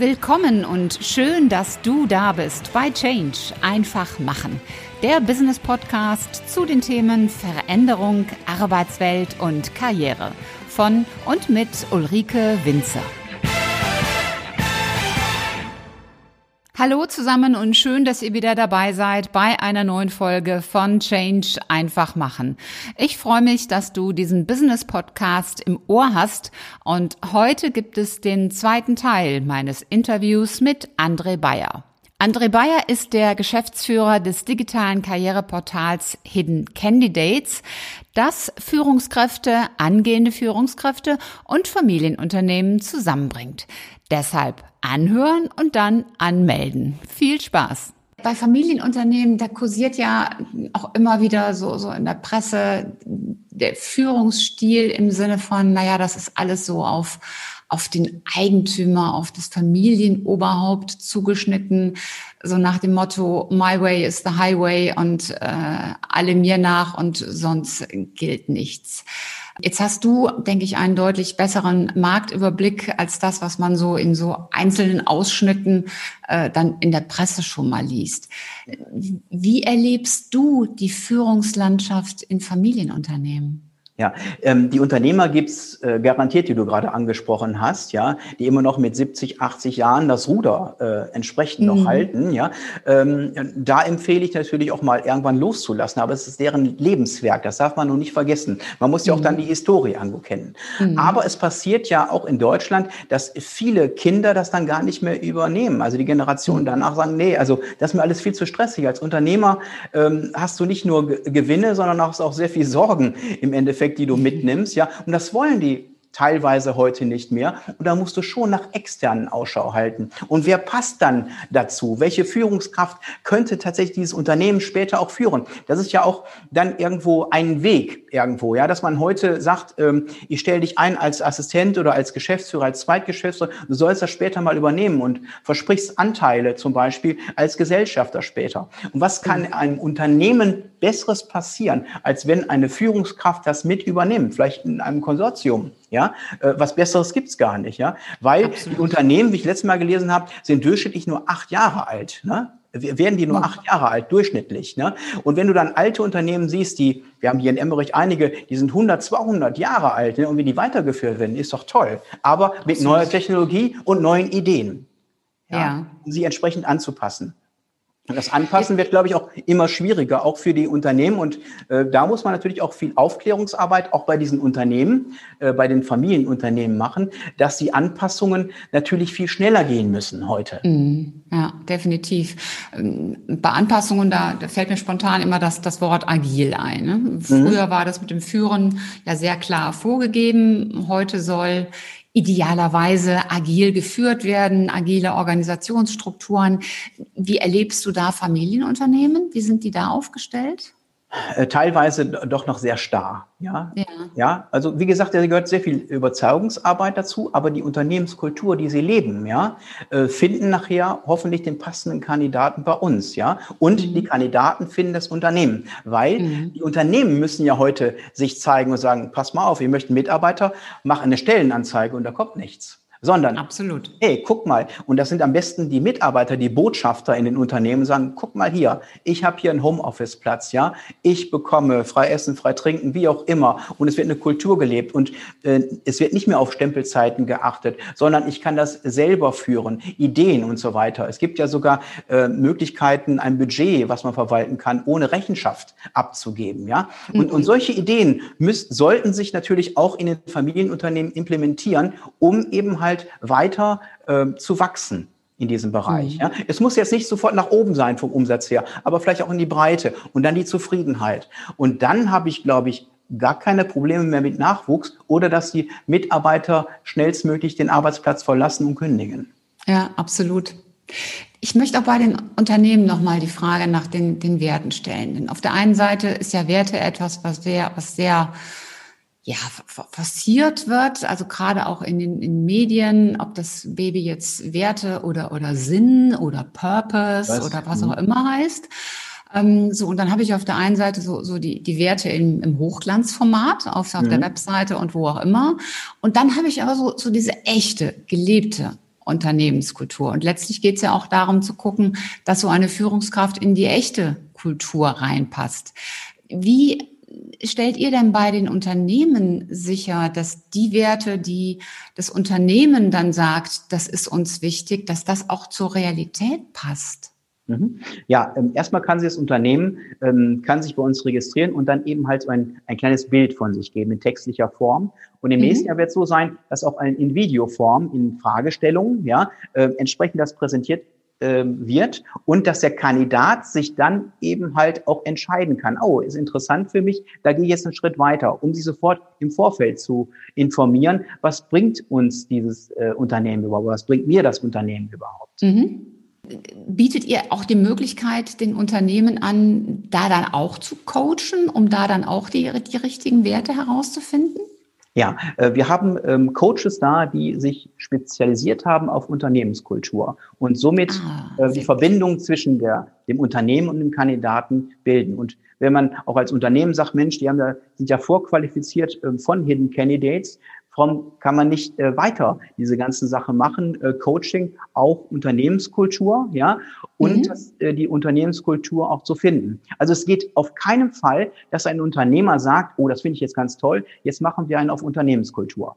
Willkommen und schön, dass du da bist bei Change. Einfach machen. Der Business Podcast zu den Themen Veränderung, Arbeitswelt und Karriere. Von und mit Ulrike Winzer. Hallo zusammen und schön, dass ihr wieder dabei seid bei einer neuen Folge von Change einfach machen. Ich freue mich, dass du diesen Business Podcast im Ohr hast und heute gibt es den zweiten Teil meines Interviews mit André Bayer. André Bayer ist der Geschäftsführer des digitalen Karriereportals Hidden Candidates, das Führungskräfte, angehende Führungskräfte und Familienunternehmen zusammenbringt. Deshalb anhören und dann anmelden. Viel Spaß! Bei Familienunternehmen, da kursiert ja auch immer wieder so, so in der Presse der Führungsstil im Sinne von, naja, das ist alles so auf, auf den Eigentümer, auf das Familienoberhaupt zugeschnitten, so nach dem Motto, my way is the highway und äh, alle mir nach und sonst gilt nichts. Jetzt hast du, denke ich, einen deutlich besseren Marktüberblick als das, was man so in so einzelnen Ausschnitten äh, dann in der Presse schon mal liest. Wie erlebst du die Führungslandschaft in Familienunternehmen? Ja, ähm, die Unternehmer gibt's äh, garantiert, die du gerade angesprochen hast, ja, die immer noch mit 70, 80 Jahren das Ruder äh, entsprechend noch mhm. halten, ja. Ähm, da empfehle ich natürlich auch mal irgendwann loszulassen, aber es ist deren Lebenswerk, das darf man nur nicht vergessen. Man muss ja auch dann mhm. die Historie ankennen. Mhm. Aber es passiert ja auch in Deutschland, dass viele Kinder das dann gar nicht mehr übernehmen. Also die Generationen danach sagen, nee, also das ist mir alles viel zu stressig. Als Unternehmer ähm, hast du nicht nur Gewinne, sondern auch, auch sehr viel Sorgen im Endeffekt Endeffekt, die du mitnimmst, ja. Und das wollen die teilweise heute nicht mehr. Und da musst du schon nach externen Ausschau halten. Und wer passt dann dazu? Welche Führungskraft könnte tatsächlich dieses Unternehmen später auch führen? Das ist ja auch dann irgendwo ein Weg irgendwo, ja, dass man heute sagt, ähm, ich stelle dich ein als Assistent oder als Geschäftsführer, als Zweitgeschäftsführer, du sollst das später mal übernehmen und versprichst Anteile zum Beispiel als Gesellschafter später. Und was kann mhm. einem Unternehmen Besseres passieren, als wenn eine Führungskraft das mit übernimmt, vielleicht in einem Konsortium? Ja, äh, was Besseres gibt's gar nicht, ja, weil Absolut. die Unternehmen, wie ich letztes Mal gelesen habe, sind durchschnittlich nur acht Jahre alt. Ne? werden die nur hm. acht Jahre alt, durchschnittlich. Ne? Und wenn du dann alte Unternehmen siehst, die, wir haben hier in Emmerich einige, die sind 100, 200 Jahre alt, ne? und wie die weitergeführt werden, ist doch toll. Aber mit neuer Technologie und neuen Ideen. Ja, ja. Um sie entsprechend anzupassen. Das Anpassen wird, glaube ich, auch immer schwieriger, auch für die Unternehmen. Und äh, da muss man natürlich auch viel Aufklärungsarbeit auch bei diesen Unternehmen, äh, bei den Familienunternehmen machen, dass die Anpassungen natürlich viel schneller gehen müssen heute. Mm, ja, definitiv. Ähm, bei Anpassungen, da, da fällt mir spontan immer das, das Wort agil ein. Ne? Mhm. Früher mhm. war das mit dem Führen ja sehr klar vorgegeben. Heute soll idealerweise agil geführt werden, agile Organisationsstrukturen. Wie erlebst du da Familienunternehmen? Wie sind die da aufgestellt? Äh, teilweise doch noch sehr starr. Ja? ja, ja. Also wie gesagt, da gehört sehr viel Überzeugungsarbeit dazu, aber die Unternehmenskultur, die sie leben, ja, äh, finden nachher hoffentlich den passenden Kandidaten bei uns, ja. Und mhm. die Kandidaten finden das Unternehmen, weil mhm. die Unternehmen müssen ja heute sich zeigen und sagen: Pass mal auf, wir möchten Mitarbeiter, mach eine Stellenanzeige und da kommt nichts sondern absolut. Hey, guck mal, und das sind am besten die Mitarbeiter, die Botschafter in den Unternehmen sagen, guck mal hier, ich habe hier einen Homeoffice Platz, ja, ich bekomme frei essen, frei trinken, wie auch immer und es wird eine Kultur gelebt und äh, es wird nicht mehr auf Stempelzeiten geachtet, sondern ich kann das selber führen, Ideen und so weiter. Es gibt ja sogar äh, Möglichkeiten, ein Budget, was man verwalten kann, ohne Rechenschaft abzugeben, ja. Und, mhm. und solche Ideen müssen, sollten sich natürlich auch in den Familienunternehmen implementieren, um eben halt halt weiter äh, zu wachsen in diesem Bereich. Mhm. Ja. Es muss jetzt nicht sofort nach oben sein vom Umsatz her, aber vielleicht auch in die Breite und dann die Zufriedenheit. Und dann habe ich, glaube ich, gar keine Probleme mehr mit Nachwuchs oder dass die Mitarbeiter schnellstmöglich den Arbeitsplatz verlassen und kündigen. Ja, absolut. Ich möchte auch bei den Unternehmen nochmal die Frage nach den, den Werten stellen. Denn auf der einen Seite ist ja Werte etwas, was sehr, was sehr ja, forciert wird, also gerade auch in den in Medien, ob das Baby jetzt Werte oder, oder Sinn oder Purpose was? oder was auch mhm. immer heißt. Ähm, so, und dann habe ich auf der einen Seite so, so die, die Werte im, im Hochglanzformat auf, auf mhm. der Webseite und wo auch immer. Und dann habe ich aber so, so diese echte, gelebte Unternehmenskultur. Und letztlich geht es ja auch darum zu gucken, dass so eine Führungskraft in die echte Kultur reinpasst. Wie stellt ihr denn bei den Unternehmen sicher, dass die Werte, die das Unternehmen dann sagt, das ist uns wichtig, dass das auch zur Realität passt? Mhm. Ja, ähm, erstmal kann sich das Unternehmen, ähm, kann sich bei uns registrieren und dann eben halt so ein, ein kleines Bild von sich geben in textlicher Form. Und im mhm. nächsten Jahr wird es so sein, dass auch ein, in Videoform, in Fragestellungen, ja, äh, entsprechend das präsentiert äh, wird und dass der Kandidat sich dann eben halt auch entscheiden kann, oh, ist interessant für mich, da gehe ich jetzt einen Schritt weiter, um sie sofort im Vorfeld zu informieren, was bringt uns dieses äh, Unternehmen überhaupt, was bringt mir das Unternehmen überhaupt. Mhm. Bietet ihr auch die Möglichkeit den Unternehmen an, da dann auch zu coachen, um da dann auch die, die richtigen Werte herauszufinden? Ja, äh, wir haben ähm, Coaches da, die sich spezialisiert haben auf Unternehmenskultur und somit ah, äh, die Verbindung zwischen der, dem Unternehmen und dem Kandidaten bilden. Und wenn man auch als Unternehmen sagt, Mensch, die haben da, sind ja vorqualifiziert äh, von Hidden Candidates, Warum kann man nicht äh, weiter diese ganze Sache machen? Äh, Coaching, auch Unternehmenskultur, ja, und mhm. das, äh, die Unternehmenskultur auch zu finden. Also es geht auf keinen Fall, dass ein Unternehmer sagt, oh, das finde ich jetzt ganz toll, jetzt machen wir einen auf Unternehmenskultur.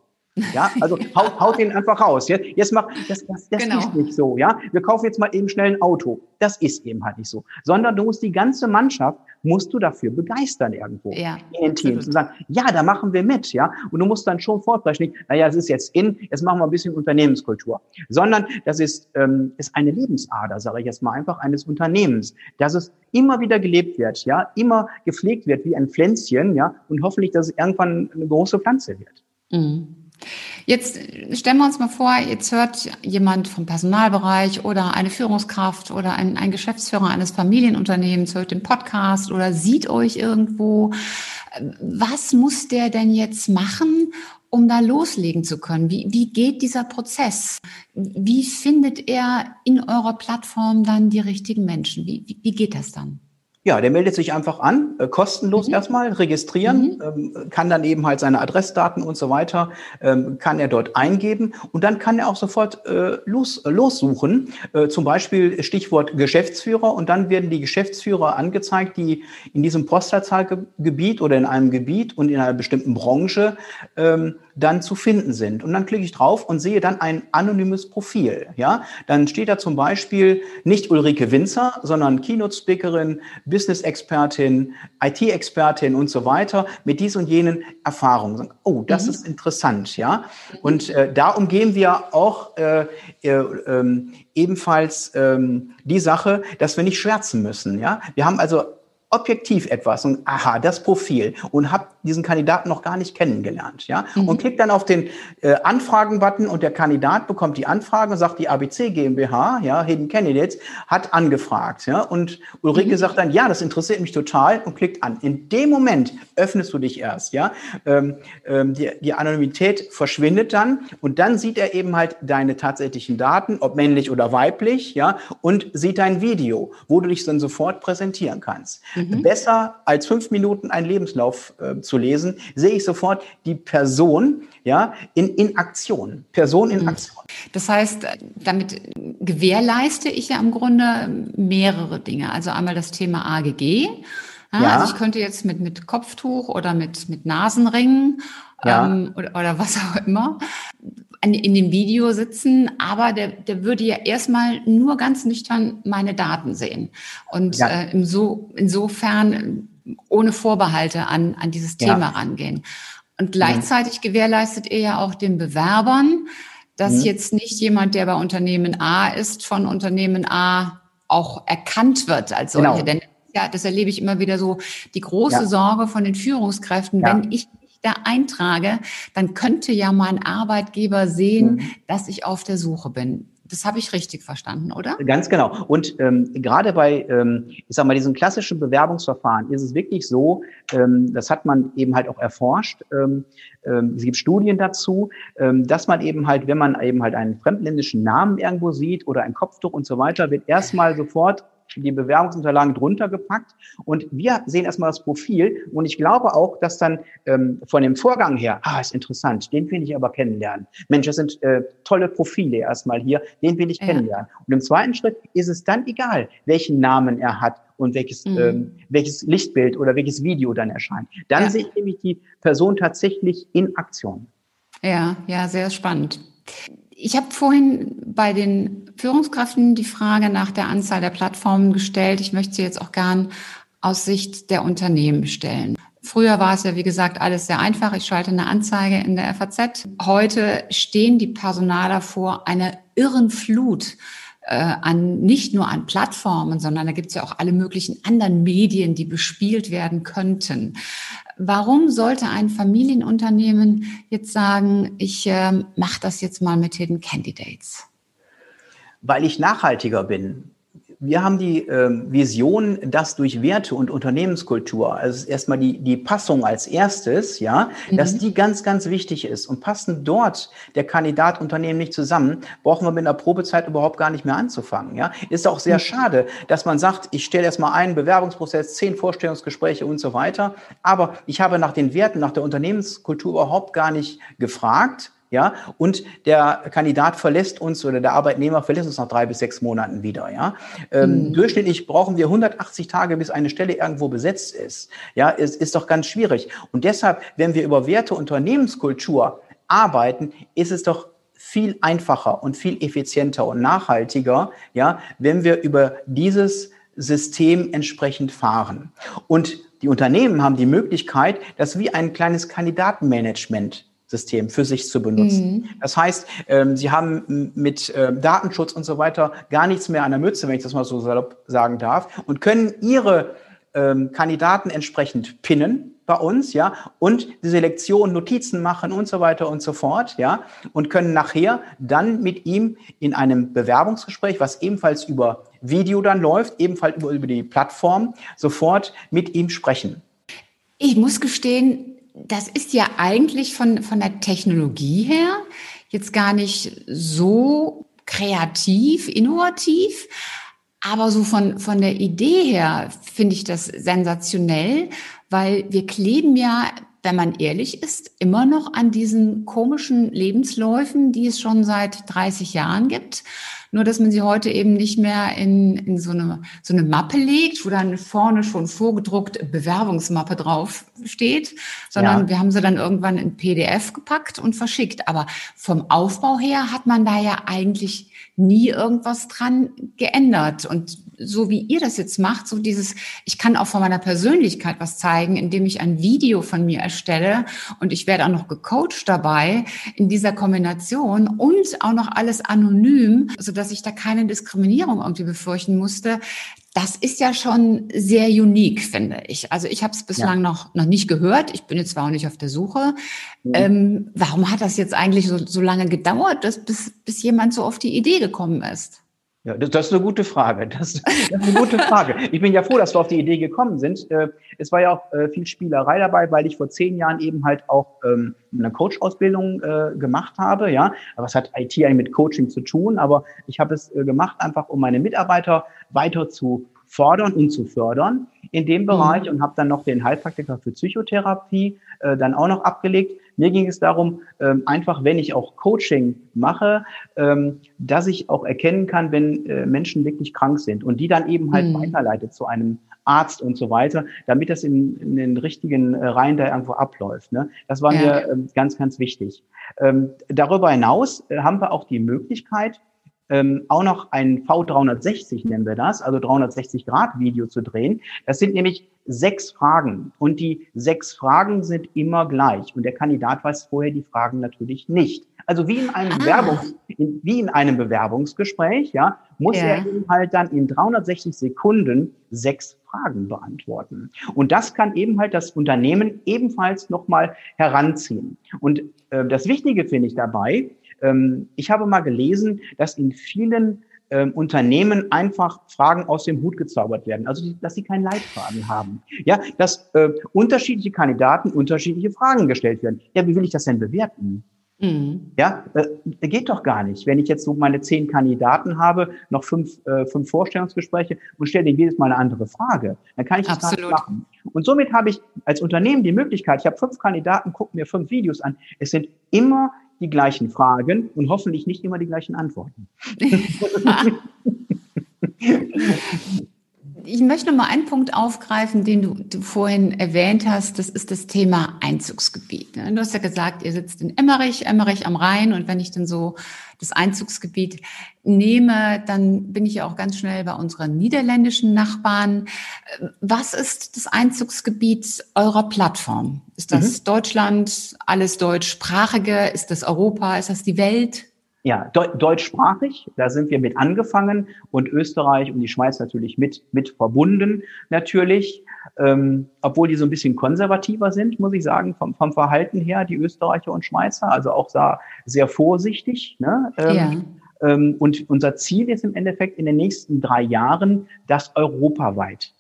Ja, also haut, haut den einfach raus. Jetzt, jetzt mach, das, das, das genau. ist nicht so. Ja, wir kaufen jetzt mal eben schnell ein Auto. Das ist eben halt nicht so. Sondern du musst die ganze Mannschaft musst du dafür begeistern irgendwo ja, in den Teams und sagen, ja, da machen wir mit, ja. Und du musst dann schon vorbrechen, nicht, naja, es ist jetzt in, jetzt machen wir ein bisschen Unternehmenskultur, sondern das ist ähm, ist eine Lebensader, sage ich jetzt mal einfach eines Unternehmens, dass es immer wieder gelebt wird, ja, immer gepflegt wird wie ein Pflänzchen, ja, und hoffentlich, dass es irgendwann eine große Pflanze wird. Mhm. Jetzt stellen wir uns mal vor, jetzt hört jemand vom Personalbereich oder eine Führungskraft oder ein, ein Geschäftsführer eines Familienunternehmens hört den Podcast oder sieht euch irgendwo. Was muss der denn jetzt machen, um da loslegen zu können? Wie, wie geht dieser Prozess? Wie findet er in eurer Plattform dann die richtigen Menschen? Wie, wie, wie geht das dann? Ja, der meldet sich einfach an, äh, kostenlos mhm. erstmal, registrieren, mhm. ähm, kann dann eben halt seine Adressdaten und so weiter, ähm, kann er dort eingeben und dann kann er auch sofort äh, los, lossuchen, äh, zum Beispiel Stichwort Geschäftsführer und dann werden die Geschäftsführer angezeigt, die in diesem Postleitzahlgebiet oder in einem Gebiet und in einer bestimmten Branche ähm, dann zu finden sind. Und dann klicke ich drauf und sehe dann ein anonymes Profil. Ja, dann steht da zum Beispiel nicht Ulrike Winzer, sondern Keynote-Speakerin, Business-Expertin, IT-Expertin und so weiter mit dies und jenen Erfahrungen. Oh, das mhm. ist interessant, ja. Und äh, da umgehen wir auch äh, äh, äh, ebenfalls ähm, die Sache, dass wir nicht schwärzen müssen. Ja, wir haben also objektiv etwas und aha, das Profil und habe diesen Kandidaten noch gar nicht kennengelernt, ja, mhm. und klickt dann auf den äh, Anfragen-Button und der Kandidat bekommt die Anfrage und sagt, die ABC GmbH, ja, Hidden Candidates, hat angefragt, ja, und Ulrike mhm. sagt dann, ja, das interessiert mich total und klickt an. In dem Moment öffnest du dich erst, ja, ähm, ähm, die, die Anonymität verschwindet dann und dann sieht er eben halt deine tatsächlichen Daten, ob männlich oder weiblich, ja, und sieht dein Video, wo du dich dann sofort präsentieren kannst. Mhm. Mhm. Besser als fünf Minuten einen Lebenslauf äh, zu lesen, sehe ich sofort die Person ja, in, in Aktion. Person in mhm. Aktion. Das heißt, damit gewährleiste ich ja im Grunde mehrere Dinge. Also einmal das Thema AGG. Ja, ja. Also ich könnte jetzt mit, mit Kopftuch oder mit, mit Nasenringen ja. ähm, oder, oder was auch immer in dem Video sitzen, aber der, der würde ja erstmal nur ganz nüchtern meine Daten sehen. Und ja. äh, im so, insofern ohne Vorbehalte an, an dieses Thema ja. rangehen. Und gleichzeitig mhm. gewährleistet ihr ja auch den Bewerbern, dass mhm. jetzt nicht jemand, der bei Unternehmen A ist, von Unternehmen A auch erkannt wird als solche. Genau. Denn ja, das erlebe ich immer wieder so, die große ja. Sorge von den Führungskräften, ja. wenn ich da eintrage, dann könnte ja mein Arbeitgeber sehen, mhm. dass ich auf der Suche bin. Das habe ich richtig verstanden, oder? Ganz genau. Und ähm, gerade bei, ähm, ich sag mal, diesen klassischen Bewerbungsverfahren ist es wirklich so, ähm, das hat man eben halt auch erforscht, ähm, ähm, es gibt Studien dazu, ähm, dass man eben halt, wenn man eben halt einen fremdländischen Namen irgendwo sieht oder ein Kopftuch und so weiter, wird erstmal sofort die Bewerbungsunterlagen drunter gepackt und wir sehen erstmal das Profil und ich glaube auch, dass dann ähm, von dem Vorgang her, ah, ist interessant, den will ich aber kennenlernen. Mensch, das sind äh, tolle Profile erstmal hier, den will ich ja. kennenlernen. Und im zweiten Schritt ist es dann egal, welchen Namen er hat und welches, mhm. ähm, welches Lichtbild oder welches Video dann erscheint. Dann ja. sehe ich nämlich die Person tatsächlich in Aktion. Ja, ja, sehr spannend. Ich habe vorhin bei den Führungskräften die Frage nach der Anzahl der Plattformen gestellt. Ich möchte sie jetzt auch gern aus Sicht der Unternehmen stellen. Früher war es ja, wie gesagt, alles sehr einfach. Ich schalte eine Anzeige in der FAZ. Heute stehen die Personaler vor einer irren Flut an nicht nur an Plattformen, sondern da gibt es ja auch alle möglichen anderen Medien, die bespielt werden könnten. Warum sollte ein Familienunternehmen jetzt sagen, ich äh, mache das jetzt mal mit Hidden Candidates? Weil ich nachhaltiger bin wir haben die ähm, Vision, dass durch Werte und Unternehmenskultur, also erstmal die, die Passung als erstes, ja, mhm. dass die ganz, ganz wichtig ist. Und passen dort der Kandidat Unternehmen nicht zusammen, brauchen wir mit einer Probezeit überhaupt gar nicht mehr anzufangen. Ja, ist auch sehr mhm. schade, dass man sagt, ich stelle erstmal einen Bewerbungsprozess, zehn Vorstellungsgespräche und so weiter. Aber ich habe nach den Werten, nach der Unternehmenskultur überhaupt gar nicht gefragt ja, und der Kandidat verlässt uns oder der Arbeitnehmer verlässt uns nach drei bis sechs Monaten wieder, ja. Ähm, mhm. Durchschnittlich brauchen wir 180 Tage, bis eine Stelle irgendwo besetzt ist. Ja, es ist doch ganz schwierig. Und deshalb, wenn wir über Werte Unternehmenskultur arbeiten, ist es doch viel einfacher und viel effizienter und nachhaltiger, ja, wenn wir über dieses System entsprechend fahren. Und die Unternehmen haben die Möglichkeit, das wie ein kleines Kandidatenmanagement System für sich zu benutzen. Mhm. Das heißt, ähm, sie haben mit ähm, Datenschutz und so weiter gar nichts mehr an der Mütze, wenn ich das mal so salopp sagen darf, und können ihre ähm, Kandidaten entsprechend pinnen bei uns, ja, und die Selektion, Notizen machen und so weiter und so fort, ja, und können nachher dann mit ihm in einem Bewerbungsgespräch, was ebenfalls über Video dann läuft, ebenfalls über, über die Plattform, sofort mit ihm sprechen. Ich muss gestehen, das ist ja eigentlich von, von der Technologie her jetzt gar nicht so kreativ, innovativ. Aber so von, von der Idee her finde ich das sensationell, weil wir kleben ja, wenn man ehrlich ist, immer noch an diesen komischen Lebensläufen, die es schon seit 30 Jahren gibt. Nur, dass man sie heute eben nicht mehr in, in so, eine, so eine Mappe legt, wo dann vorne schon vorgedruckt Bewerbungsmappe drauf steht, sondern ja. wir haben sie dann irgendwann in PDF gepackt und verschickt. Aber vom Aufbau her hat man da ja eigentlich nie irgendwas dran geändert. Und so wie ihr das jetzt macht, so dieses, ich kann auch von meiner Persönlichkeit was zeigen, indem ich ein Video von mir erstelle und ich werde auch noch gecoacht dabei in dieser Kombination und auch noch alles anonym, so dass ich da keine Diskriminierung irgendwie befürchten musste. Das ist ja schon sehr unique, finde ich. Also ich habe es bislang ja. noch, noch nicht gehört. Ich bin jetzt zwar auch nicht auf der Suche. Mhm. Ähm, warum hat das jetzt eigentlich so, so lange gedauert, dass, bis, bis jemand so auf die Idee gekommen ist? Ja, das, das ist eine gute Frage. Das, das, ist eine gute Frage. Ich bin ja froh, dass wir auf die Idee gekommen sind. Äh, es war ja auch äh, viel Spielerei dabei, weil ich vor zehn Jahren eben halt auch ähm, eine Coach-Ausbildung äh, gemacht habe. Ja, aber es hat IT eigentlich mit Coaching zu tun. Aber ich habe es gemacht einfach, um meine Mitarbeiter weiter zu fordern und zu fördern in dem Bereich mhm. und habe dann noch den Heilpraktiker für Psychotherapie äh, dann auch noch abgelegt. Mir ging es darum, ähm, einfach, wenn ich auch Coaching mache, ähm, dass ich auch erkennen kann, wenn äh, Menschen wirklich krank sind und die dann eben halt mhm. weiterleitet zu einem Arzt und so weiter, damit das in, in den richtigen äh, Reihen da irgendwo abläuft. Ne? Das war ja. mir ähm, ganz, ganz wichtig. Darüber hinaus äh, haben wir auch die Möglichkeit, ähm, auch noch ein V360 nennen wir das, also 360 Grad Video zu drehen. Das sind nämlich sechs Fragen und die sechs Fragen sind immer gleich und der Kandidat weiß vorher die Fragen natürlich nicht. Also wie in einem, ah. Bewerbungs, in, wie in einem Bewerbungsgespräch, ja, muss ja. er eben halt dann in 360 Sekunden sechs Fragen beantworten. Und das kann eben halt das Unternehmen ebenfalls nochmal heranziehen. Und äh, das Wichtige finde ich dabei, ähm, ich habe mal gelesen, dass in vielen ähm, Unternehmen einfach Fragen aus dem Hut gezaubert werden. Also, dass sie keinen Leitfaden haben. Ja, dass äh, unterschiedliche Kandidaten unterschiedliche Fragen gestellt werden. Ja, wie will ich das denn bewerten? Mhm. Ja, äh, geht doch gar nicht. Wenn ich jetzt so meine zehn Kandidaten habe, noch fünf, äh, fünf Vorstellungsgespräche und stelle dir jedes Mal eine andere Frage, dann kann ich das Absolut. gar nicht machen. Und somit habe ich als Unternehmen die Möglichkeit, ich habe fünf Kandidaten, gucke mir fünf Videos an. Es sind immer die gleichen Fragen und hoffentlich nicht immer die gleichen Antworten. Ich möchte noch mal einen Punkt aufgreifen, den du, du vorhin erwähnt hast. Das ist das Thema Einzugsgebiet. Ne? Du hast ja gesagt, ihr sitzt in Emmerich, Emmerich am Rhein. Und wenn ich dann so das Einzugsgebiet nehme, dann bin ich ja auch ganz schnell bei unseren niederländischen Nachbarn. Was ist das Einzugsgebiet eurer Plattform? Ist das mhm. Deutschland, alles deutschsprachige? Ist das Europa? Ist das die Welt? Ja, de deutschsprachig, da sind wir mit angefangen und Österreich und die Schweiz natürlich mit, mit verbunden natürlich, ähm, obwohl die so ein bisschen konservativer sind, muss ich sagen, vom, vom Verhalten her, die Österreicher und Schweizer, also auch sehr vorsichtig. Ne? Ähm, ja. Ähm, und unser Ziel ist im Endeffekt in den nächsten drei Jahren, das europaweit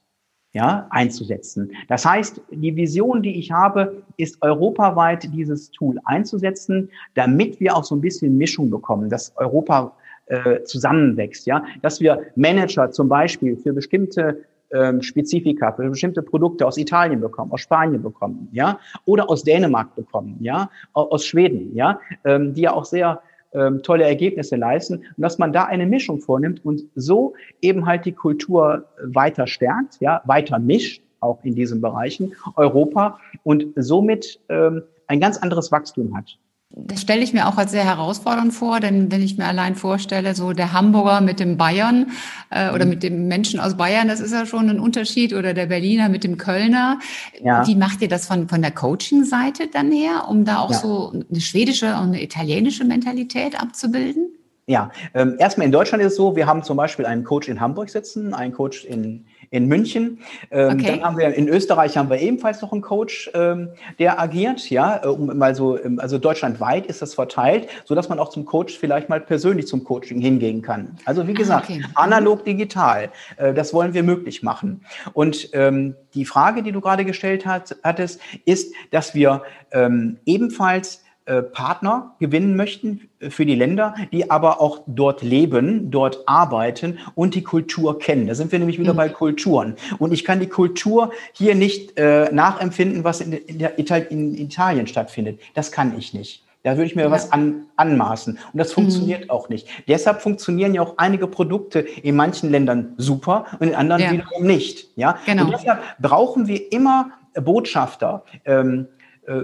ja, einzusetzen. Das heißt, die Vision, die ich habe, ist europaweit dieses Tool einzusetzen, damit wir auch so ein bisschen Mischung bekommen, dass Europa äh, zusammenwächst, ja, dass wir Manager zum Beispiel für bestimmte ähm, Spezifika, für bestimmte Produkte aus Italien bekommen, aus Spanien bekommen, ja, oder aus Dänemark bekommen, ja, aus Schweden, ja, ähm, die ja auch sehr ähm, tolle Ergebnisse leisten und dass man da eine Mischung vornimmt und so eben halt die Kultur weiter stärkt, ja, weiter mischt, auch in diesen Bereichen Europa und somit ähm, ein ganz anderes Wachstum hat. Das stelle ich mir auch als sehr herausfordernd vor, denn wenn ich mir allein vorstelle, so der Hamburger mit dem Bayern äh, oder mhm. mit dem Menschen aus Bayern, das ist ja schon ein Unterschied, oder der Berliner mit dem Kölner. Ja. Wie macht ihr das von, von der Coaching-Seite dann her, um da auch ja. so eine schwedische und eine italienische Mentalität abzubilden? Ja, ähm, erstmal in Deutschland ist es so, wir haben zum Beispiel einen Coach in Hamburg sitzen, einen Coach in, in München. Ähm, okay. Dann haben wir in Österreich haben wir ebenfalls noch einen Coach, ähm, der agiert, ja, um mal so, ähm, also deutschlandweit ist das verteilt, so dass man auch zum Coach vielleicht mal persönlich zum Coaching hingehen kann. Also wie ah, gesagt, okay. analog digital, äh, das wollen wir möglich machen. Und ähm, die Frage, die du gerade gestellt hat, hattest, ist, dass wir ähm, ebenfalls Partner gewinnen möchten für die Länder, die aber auch dort leben, dort arbeiten und die Kultur kennen. Da sind wir nämlich wieder mhm. bei Kulturen. Und ich kann die Kultur hier nicht äh, nachempfinden, was in, in, Ital in, Italien stattfindet. Das kann ich nicht. Da würde ich mir ja. was an, anmaßen. Und das funktioniert mhm. auch nicht. Deshalb funktionieren ja auch einige Produkte in manchen Ländern super und in anderen ja. wiederum nicht. Ja? Genau. Und deshalb brauchen wir immer Botschafter. Ähm, äh,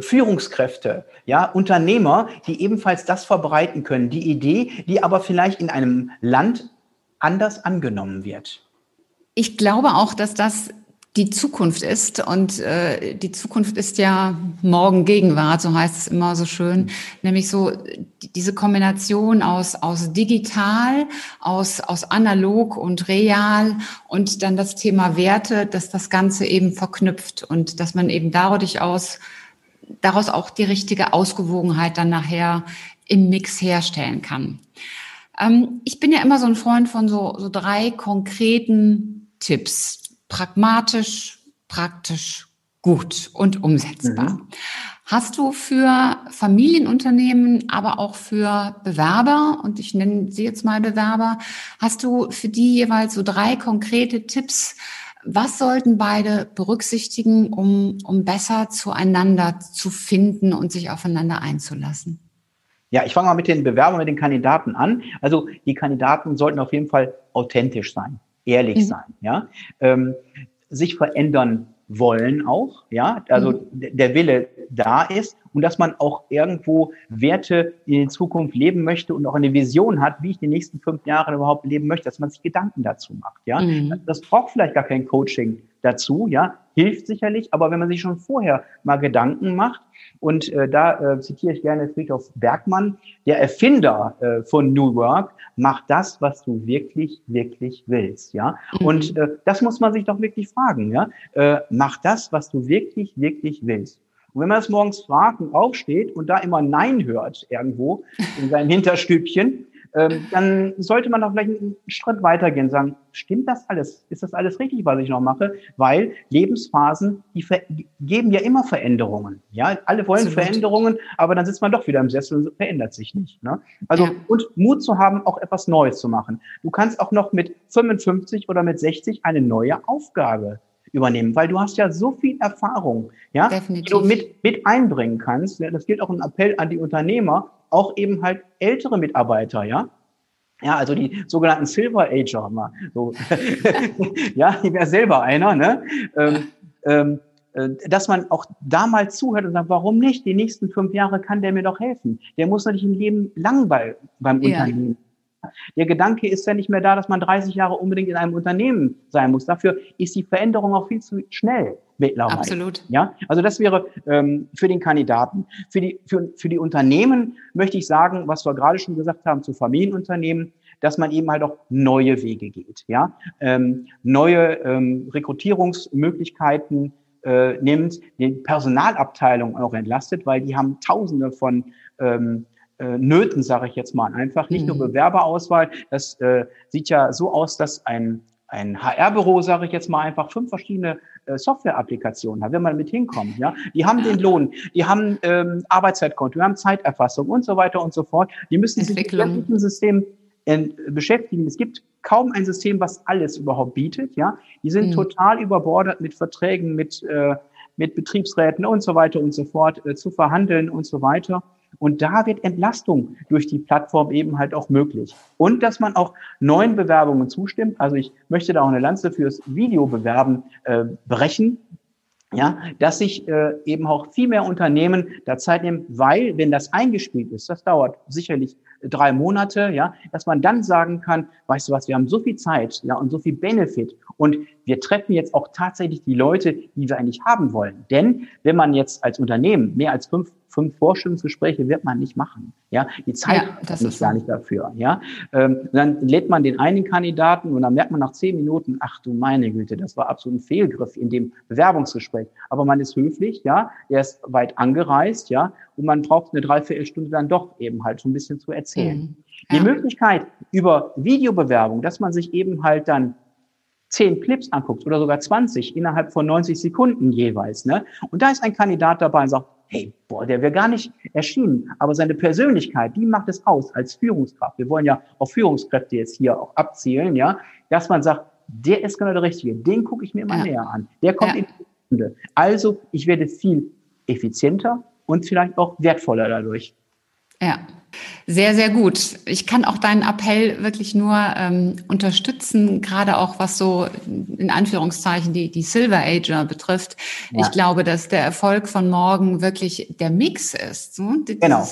Führungskräfte, ja, Unternehmer, die ebenfalls das verbreiten können, die Idee, die aber vielleicht in einem Land anders angenommen wird. Ich glaube auch, dass das die Zukunft ist. Und äh, die Zukunft ist ja morgen Gegenwart, so heißt es immer so schön, nämlich so diese Kombination aus aus digital, aus aus analog und real und dann das Thema Werte, dass das Ganze eben verknüpft und dass man eben dadurch aus daraus auch die richtige Ausgewogenheit dann nachher im Mix herstellen kann. Ähm, ich bin ja immer so ein Freund von so, so drei konkreten Tipps. Pragmatisch, praktisch, gut und umsetzbar. Mhm. Hast du für Familienunternehmen, aber auch für Bewerber, und ich nenne sie jetzt mal Bewerber, hast du für die jeweils so drei konkrete Tipps, was sollten beide berücksichtigen, um, um besser zueinander zu finden und sich aufeinander einzulassen? Ja, ich fange mal mit den Bewerbern, mit den Kandidaten an. Also die Kandidaten sollten auf jeden Fall authentisch sein, ehrlich mhm. sein, ja, ähm, sich verändern wollen auch, ja, also mhm. der Wille da ist und dass man auch irgendwo Werte in Zukunft leben möchte und auch eine Vision hat, wie ich die nächsten fünf Jahre überhaupt leben möchte, dass man sich Gedanken dazu macht, ja. Mhm. Das braucht vielleicht gar kein Coaching dazu, ja, hilft sicherlich, aber wenn man sich schon vorher mal Gedanken macht, und äh, da äh, zitiere ich gerne Friedhof Bergmann, der Erfinder äh, von New Work, macht das, was du wirklich, wirklich willst, ja. Mhm. Und äh, das muss man sich doch wirklich fragen, ja. Äh, mach das, was du wirklich, wirklich willst. Und wenn man das morgens fragt und aufsteht und da immer Nein hört irgendwo in seinem Hinterstübchen, ähm, dann sollte man doch vielleicht einen Schritt weitergehen und sagen, stimmt das alles? Ist das alles richtig, was ich noch mache? Weil Lebensphasen, die geben ja immer Veränderungen. Ja, alle wollen Absolut. Veränderungen, aber dann sitzt man doch wieder im Sessel und verändert sich nicht. Ne? Also, ja. und Mut zu haben, auch etwas Neues zu machen. Du kannst auch noch mit 55 oder mit 60 eine neue Aufgabe übernehmen, weil du hast ja so viel Erfahrung, ja, Definitiv. die du mit, mit einbringen kannst. Ja, das gilt auch ein Appell an die Unternehmer, auch eben halt ältere Mitarbeiter, ja. Ja, also die sogenannten Silver Ager, mal so. ja, ich wäre selber einer, ne? Ähm, ähm, äh, dass man auch da mal zuhört und sagt, warum nicht? Die nächsten fünf Jahre kann der mir doch helfen. Der muss natürlich im Leben lang bei, beim ja. Unternehmen der Gedanke ist ja nicht mehr da, dass man 30 Jahre unbedingt in einem Unternehmen sein muss. Dafür ist die Veränderung auch viel zu schnell mittlerweile. Absolut. Ja, also das wäre ähm, für den Kandidaten. Für die, für, für die Unternehmen möchte ich sagen, was wir gerade schon gesagt haben, zu Familienunternehmen, dass man eben halt auch neue Wege geht, ja, ähm, neue ähm, Rekrutierungsmöglichkeiten äh, nimmt, die Personalabteilung auch entlastet, weil die haben Tausende von ähm, äh, Nöten, sage ich jetzt mal einfach. Nicht mhm. nur Bewerberauswahl, das äh, sieht ja so aus, dass ein ein HR-Büro, sage ich jetzt mal einfach, fünf verschiedene äh, Software-Applikationen hat, wenn man mit hinkommt. Ja, die haben den Lohn, die haben ähm, Arbeitszeitkonto, die haben Zeiterfassung und so weiter und so fort. Die müssen sich mit diesem System äh, beschäftigen. Es gibt kaum ein System, was alles überhaupt bietet. Ja, die sind mhm. total überbordet mit Verträgen, mit äh, mit Betriebsräten und so weiter und so fort äh, zu verhandeln und so weiter. Und da wird Entlastung durch die Plattform eben halt auch möglich. Und dass man auch neuen Bewerbungen zustimmt. Also ich möchte da auch eine Lanze fürs Videobewerben äh, brechen. Ja, dass sich äh, eben auch viel mehr Unternehmen da Zeit nehmen, weil, wenn das eingespielt ist, das dauert sicherlich drei Monate, ja, dass man dann sagen kann, weißt du was, wir haben so viel Zeit, ja, und so viel Benefit und wir treffen jetzt auch tatsächlich die Leute, die wir eigentlich haben wollen. Denn wenn man jetzt als Unternehmen mehr als fünf fünf Vorstellungsgespräche wird man nicht machen. Ja, die Zeit ja, ist nicht gar nicht dafür. Ja, ähm, dann lädt man den einen Kandidaten und dann merkt man nach zehn Minuten, ach du meine Güte, das war absolut ein Fehlgriff in dem Bewerbungsgespräch. Aber man ist höflich, ja, er ist weit angereist, ja, und man braucht eine Dreiviertelstunde dann doch eben halt so ein bisschen zu erzählen. Mhm. Ja. Die Möglichkeit über Videobewerbung, dass man sich eben halt dann zehn Clips anguckt oder sogar 20 innerhalb von 90 Sekunden jeweils, ne? Und da ist ein Kandidat dabei und sagt, hey, boah, der wäre gar nicht erschienen. Aber seine Persönlichkeit, die macht es aus als Führungskraft. Wir wollen ja auf Führungskräfte jetzt hier auch abzielen, ja, dass man sagt, der ist genau der Richtige. Den gucke ich mir immer ja. näher an. Der kommt ja. in die Stunde. Also, ich werde viel effizienter und vielleicht auch wertvoller dadurch. Ja, sehr, sehr gut. Ich kann auch deinen Appell wirklich nur ähm, unterstützen, gerade auch was so in Anführungszeichen die, die Silver Ager betrifft. Ja. Ich glaube, dass der Erfolg von morgen wirklich der Mix ist. So? Genau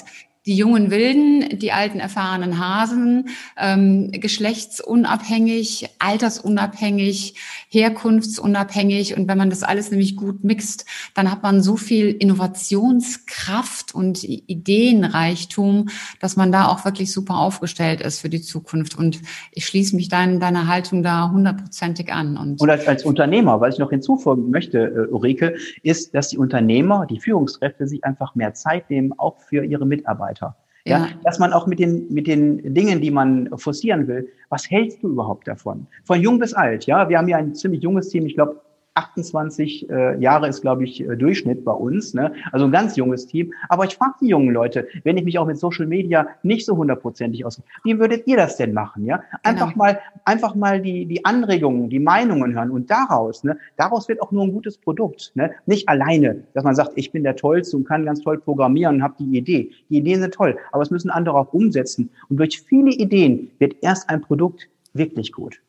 die jungen Wilden, die alten erfahrenen Hasen, ähm, geschlechtsunabhängig, altersunabhängig, herkunftsunabhängig. Und wenn man das alles nämlich gut mixt, dann hat man so viel Innovationskraft und Ideenreichtum, dass man da auch wirklich super aufgestellt ist für die Zukunft. Und ich schließe mich dein, deiner Haltung da hundertprozentig an. Und, und als, als Unternehmer, was ich noch hinzufügen möchte, äh, Ulrike, ist, dass die Unternehmer, die Führungskräfte sich einfach mehr Zeit nehmen, auch für ihre Mitarbeiter weiter. Ja. ja. dass man auch mit den, mit den Dingen, die man forcieren will, was hältst du überhaupt davon? Von jung bis alt, ja. Wir haben hier ein ziemlich junges Team, ich glaube, 28 äh, Jahre ist, glaube ich, äh, Durchschnitt bei uns. Ne? Also ein ganz junges Team. Aber ich frage die jungen Leute, wenn ich mich auch mit Social Media nicht so hundertprozentig aus, wie würdet ihr das denn machen? Ja, einfach genau. mal, einfach mal die die Anregungen, die Meinungen hören und daraus, ne, daraus wird auch nur ein gutes Produkt. Ne? Nicht alleine, dass man sagt, ich bin der Tollste und kann ganz toll programmieren und habe die Idee. Die Ideen sind toll, aber es müssen andere auch umsetzen. Und durch viele Ideen wird erst ein Produkt wirklich gut.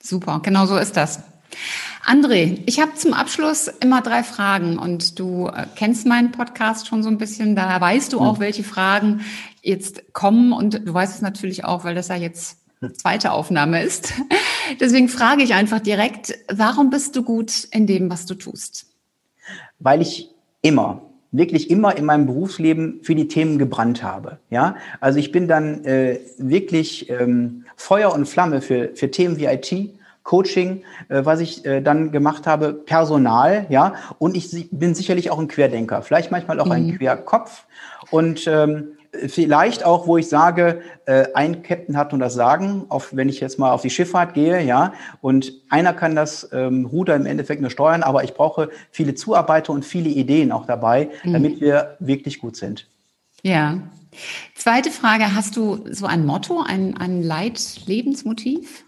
Super, genau so ist das. André, ich habe zum Abschluss immer drei Fragen und du äh, kennst meinen Podcast schon so ein bisschen, da weißt du auch, hm. welche Fragen jetzt kommen und du weißt es natürlich auch, weil das ja jetzt zweite Aufnahme ist. Deswegen frage ich einfach direkt, warum bist du gut in dem, was du tust? Weil ich immer, wirklich immer in meinem Berufsleben für die Themen gebrannt habe. Ja, also ich bin dann äh, wirklich ähm, Feuer und Flamme für, für Themen wie IT, Coaching, äh, was ich äh, dann gemacht habe, Personal, ja, und ich bin sicherlich auch ein Querdenker, vielleicht manchmal auch mhm. ein Querkopf. Und ähm, vielleicht auch, wo ich sage, äh, ein Captain hat nur das Sagen, auf, wenn ich jetzt mal auf die Schifffahrt gehe, ja, und einer kann das ähm, Ruder im Endeffekt nur steuern, aber ich brauche viele Zuarbeiter und viele Ideen auch dabei, mhm. damit wir wirklich gut sind. Ja. Zweite Frage, hast du so ein Motto, ein, ein Leitlebensmotiv?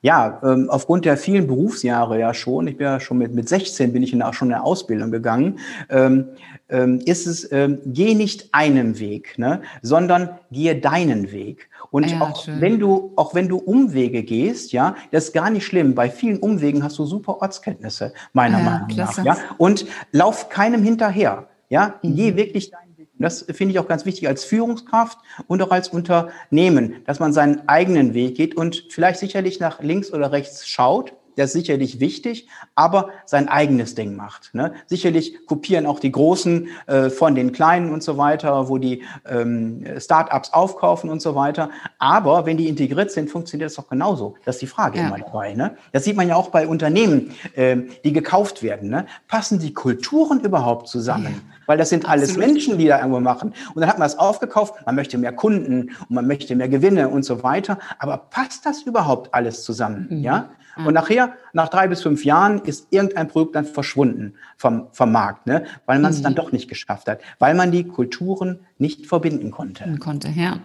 Ja, ähm, aufgrund der vielen Berufsjahre ja schon, ich bin ja schon mit, mit 16 bin ich in, auch schon in der Ausbildung gegangen, ähm, ähm, ist es, ähm, geh nicht einen Weg, ne, sondern gehe deinen Weg. Und ja, auch schön. wenn du, auch wenn du Umwege gehst, ja, das ist gar nicht schlimm. Bei vielen Umwegen hast du super Ortskenntnisse, meiner ja, Meinung klasse. nach. Ja, und lauf keinem hinterher. Ja, mhm. geh wirklich deinen das finde ich auch ganz wichtig als Führungskraft und auch als Unternehmen, dass man seinen eigenen Weg geht und vielleicht sicherlich nach links oder rechts schaut, das ist sicherlich wichtig, aber sein eigenes Ding macht. Ne? Sicherlich kopieren auch die Großen äh, von den Kleinen und so weiter, wo die ähm, Startups aufkaufen und so weiter. Aber wenn die integriert sind, funktioniert das doch genauso. Das ist die Frage ja. immer dabei. Ne? Das sieht man ja auch bei Unternehmen, äh, die gekauft werden. Ne? Passen die Kulturen überhaupt zusammen? Ja. Weil das sind alles Menschen, die da irgendwo machen. Und dann hat man es aufgekauft, man möchte mehr Kunden und man möchte mehr Gewinne und so weiter. Aber passt das überhaupt alles zusammen? Mhm. Ja? Und nachher, nach drei bis fünf Jahren, ist irgendein Produkt dann verschwunden vom, vom Markt, ne? weil man es mhm. dann doch nicht geschafft hat, weil man die Kulturen nicht verbinden konnte. Konnte, ja.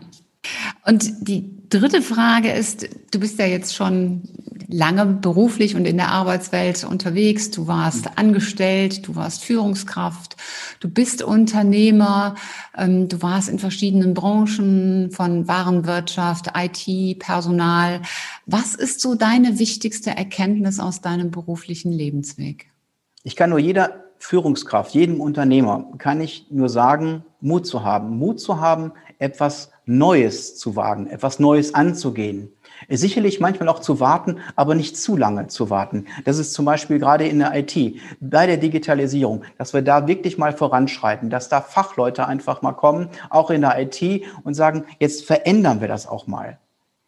Und die dritte Frage ist, du bist ja jetzt schon lange beruflich und in der Arbeitswelt unterwegs. Du warst mhm. angestellt, du warst Führungskraft, du bist Unternehmer, ähm, du warst in verschiedenen Branchen von Warenwirtschaft, IT, Personal. Was ist so deine wichtigste Erkenntnis aus deinem beruflichen Lebensweg? Ich kann nur jeder Führungskraft, jedem Unternehmer, kann ich nur sagen, Mut zu haben. Mut zu haben, etwas Neues zu wagen, etwas Neues anzugehen. Sicherlich manchmal auch zu warten, aber nicht zu lange zu warten. Das ist zum Beispiel gerade in der IT, bei der Digitalisierung, dass wir da wirklich mal voranschreiten, dass da Fachleute einfach mal kommen, auch in der IT und sagen, jetzt verändern wir das auch mal.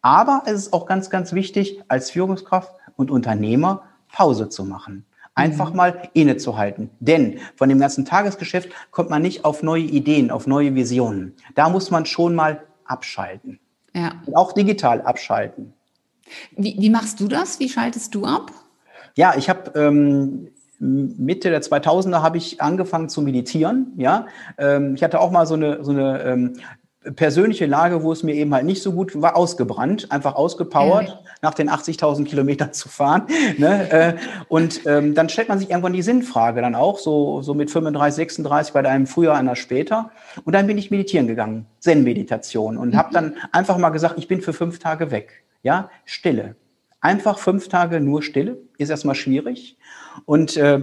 Aber es ist auch ganz, ganz wichtig, als Führungskraft und Unternehmer Pause zu machen. Einfach mhm. mal innezuhalten. Denn von dem ganzen Tagesgeschäft kommt man nicht auf neue Ideen, auf neue Visionen. Da muss man schon mal abschalten. Ja. Und auch digital abschalten. Wie, wie machst du das? Wie schaltest du ab? Ja, ich habe ähm, Mitte der 2000er habe ich angefangen zu meditieren. Ja, ähm, ich hatte auch mal so eine so eine ähm, persönliche Lage, wo es mir eben halt nicht so gut war, ausgebrannt, einfach ausgepowert. Nach den 80.000 Kilometern zu fahren. Ne? Äh, und ähm, dann stellt man sich irgendwann die Sinnfrage dann auch, so, so mit 35, 36, bei einem früher, einer später. Und dann bin ich meditieren gegangen, Zen-Meditation, und habe dann einfach mal gesagt, ich bin für fünf Tage weg. Ja, Stille. Einfach fünf Tage nur Stille, ist erstmal schwierig. Und äh,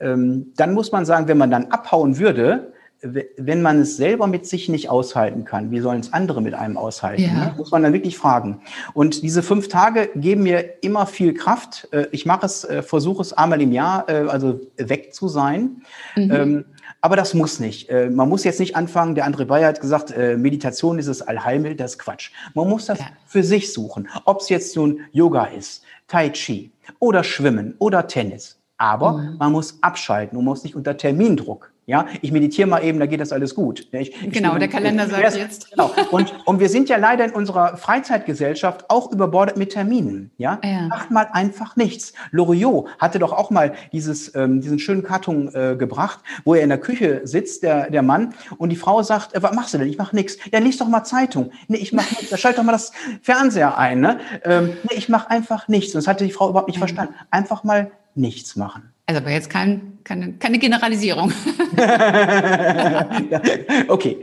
ähm, dann muss man sagen, wenn man dann abhauen würde, wenn man es selber mit sich nicht aushalten kann, wie sollen es andere mit einem aushalten? Ja. Ne? Muss man dann wirklich fragen. Und diese fünf Tage geben mir immer viel Kraft. Äh, ich mache es, äh, versuche es einmal im Jahr, äh, also weg zu sein. Mhm. Ähm, aber das muss nicht. Man muss jetzt nicht anfangen, der André Bayer hat gesagt, Meditation ist das Allheilmittel, das ist Quatsch. Man muss das ja. für sich suchen. Ob es jetzt nun Yoga ist, Tai Chi oder Schwimmen oder Tennis. Aber mhm. man muss abschalten und muss nicht unter Termindruck ja, ich meditiere mal eben, da geht das alles gut. Ich, genau, ich, der Kalender ich, sagt jetzt. Genau. Und, und wir sind ja leider in unserer Freizeitgesellschaft auch überbordet mit Terminen. Ja, ja. macht mal einfach nichts. Loriot hatte doch auch mal dieses, ähm, diesen schönen Karton äh, gebracht, wo er in der Küche sitzt, der, der Mann, und die Frau sagt, äh, was machst du denn? Ich mache nichts. Ja, lies doch mal Zeitung. Nee, ich mache nichts. Da schalt doch mal das Fernseher ein. Ne? Ähm, nee, ich mache einfach nichts. Und das hatte die Frau überhaupt nicht verstanden. Einfach mal nichts machen. Also aber jetzt kein, keine, keine Generalisierung. okay.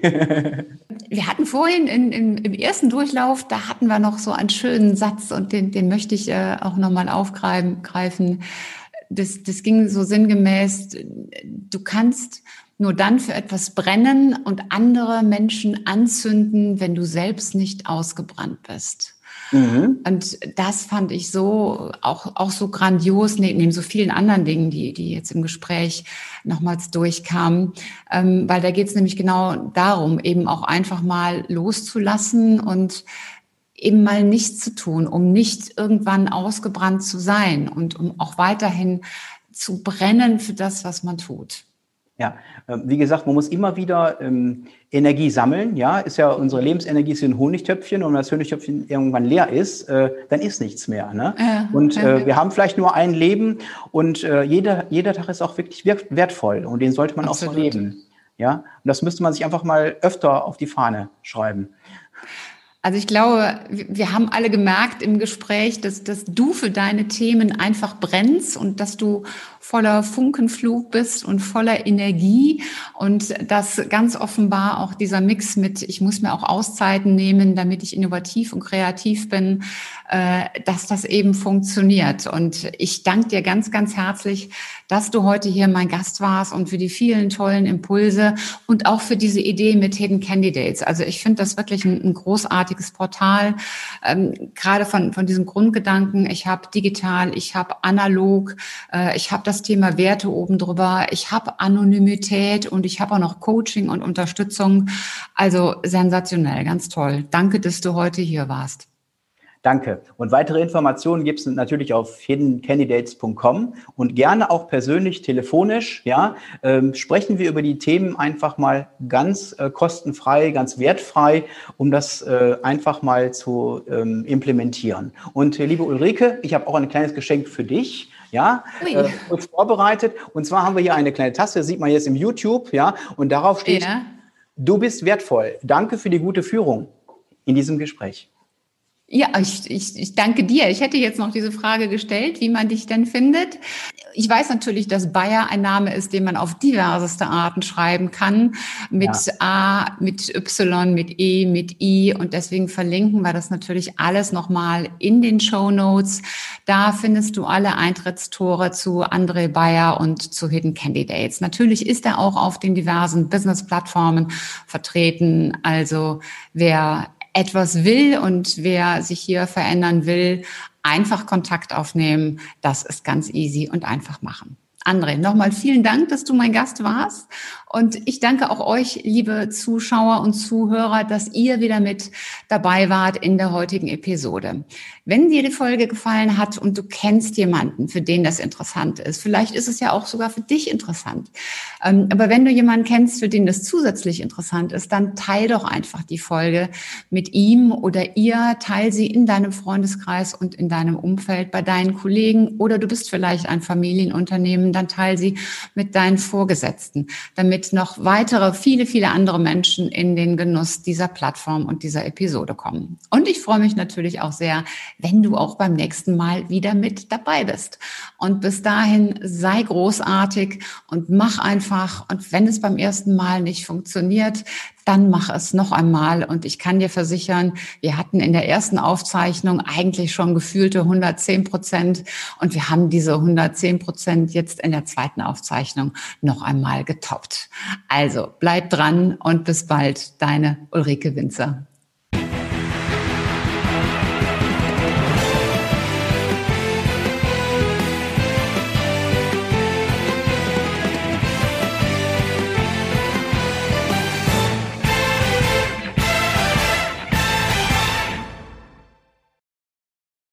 Wir hatten vorhin in, in, im ersten Durchlauf, da hatten wir noch so einen schönen Satz und den, den möchte ich äh, auch nochmal aufgreifen. Das, das ging so sinngemäß, du kannst nur dann für etwas brennen und andere Menschen anzünden, wenn du selbst nicht ausgebrannt bist. Mhm. Und das fand ich so, auch, auch so grandios, neben, so vielen anderen Dingen, die, die jetzt im Gespräch nochmals durchkamen, ähm, weil da geht es nämlich genau darum, eben auch einfach mal loszulassen und eben mal nichts zu tun, um nicht irgendwann ausgebrannt zu sein und um auch weiterhin zu brennen für das, was man tut. Ja, ähm, wie gesagt, man muss immer wieder ähm, Energie sammeln. Ja, ist ja unsere Lebensenergie ist ein Honigtöpfchen und wenn das Honigtöpfchen irgendwann leer ist, äh, dann ist nichts mehr. Ne? Ja, und äh, wir haben vielleicht nur ein Leben und äh, jeder, jeder Tag ist auch wirklich wertvoll und den sollte man Absolut. auch so leben. Ja, und das müsste man sich einfach mal öfter auf die Fahne schreiben. Also ich glaube, wir haben alle gemerkt im Gespräch, dass, dass du für deine Themen einfach brennst und dass du voller Funkenflug bist und voller Energie und dass ganz offenbar auch dieser Mix mit, ich muss mir auch Auszeiten nehmen, damit ich innovativ und kreativ bin, äh, dass das eben funktioniert. Und ich danke dir ganz, ganz herzlich, dass du heute hier mein Gast warst und für die vielen tollen Impulse und auch für diese Idee mit Hidden Candidates. Also ich finde das wirklich ein, ein großartiges Portal, ähm, gerade von, von diesem Grundgedanken, ich habe digital, ich habe analog, äh, ich habe das das Thema Werte oben drüber. Ich habe Anonymität und ich habe auch noch Coaching und Unterstützung. Also sensationell, ganz toll. Danke, dass du heute hier warst. Danke. Und weitere Informationen gibt es natürlich auf hiddencandidates.com und gerne auch persönlich, telefonisch. Ja, ähm, sprechen wir über die Themen einfach mal ganz äh, kostenfrei, ganz wertfrei, um das äh, einfach mal zu ähm, implementieren. Und äh, liebe Ulrike, ich habe auch ein kleines Geschenk für dich ja, äh, kurz vorbereitet. Und zwar haben wir hier eine kleine Tasse, sieht man jetzt im YouTube, ja, und darauf steht, ja. du bist wertvoll. Danke für die gute Führung in diesem Gespräch. Ja, ich, ich, ich danke dir. Ich hätte jetzt noch diese Frage gestellt, wie man dich denn findet. Ich weiß natürlich, dass Bayer ein Name ist, den man auf diverseste Arten schreiben kann. Mit ja. A, mit Y, mit E, mit I. Und deswegen verlinken wir das natürlich alles nochmal in den Show Notes. Da findest du alle Eintrittstore zu André Bayer und zu Hidden Candidates. Natürlich ist er auch auf den diversen Business-Plattformen vertreten. Also wer etwas will und wer sich hier verändern will, einfach Kontakt aufnehmen. Das ist ganz easy und einfach machen. André, nochmal vielen Dank, dass du mein Gast warst. Und ich danke auch euch, liebe Zuschauer und Zuhörer, dass ihr wieder mit dabei wart in der heutigen Episode. Wenn dir die Folge gefallen hat und du kennst jemanden, für den das interessant ist, vielleicht ist es ja auch sogar für dich interessant. Ähm, aber wenn du jemanden kennst, für den das zusätzlich interessant ist, dann teil doch einfach die Folge mit ihm oder ihr, teil sie in deinem Freundeskreis und in deinem Umfeld bei deinen Kollegen oder du bist vielleicht ein Familienunternehmen, dann teil sie mit deinen Vorgesetzten, damit noch weitere, viele, viele andere Menschen in den Genuss dieser Plattform und dieser Episode kommen. Und ich freue mich natürlich auch sehr, wenn du auch beim nächsten Mal wieder mit dabei bist. Und bis dahin sei großartig und mach einfach. Und wenn es beim ersten Mal nicht funktioniert, dann mach es noch einmal. Und ich kann dir versichern, wir hatten in der ersten Aufzeichnung eigentlich schon gefühlte 110 Prozent und wir haben diese 110 Prozent jetzt in der zweiten Aufzeichnung noch einmal getoppt. Also bleib dran und bis bald, deine Ulrike Winzer.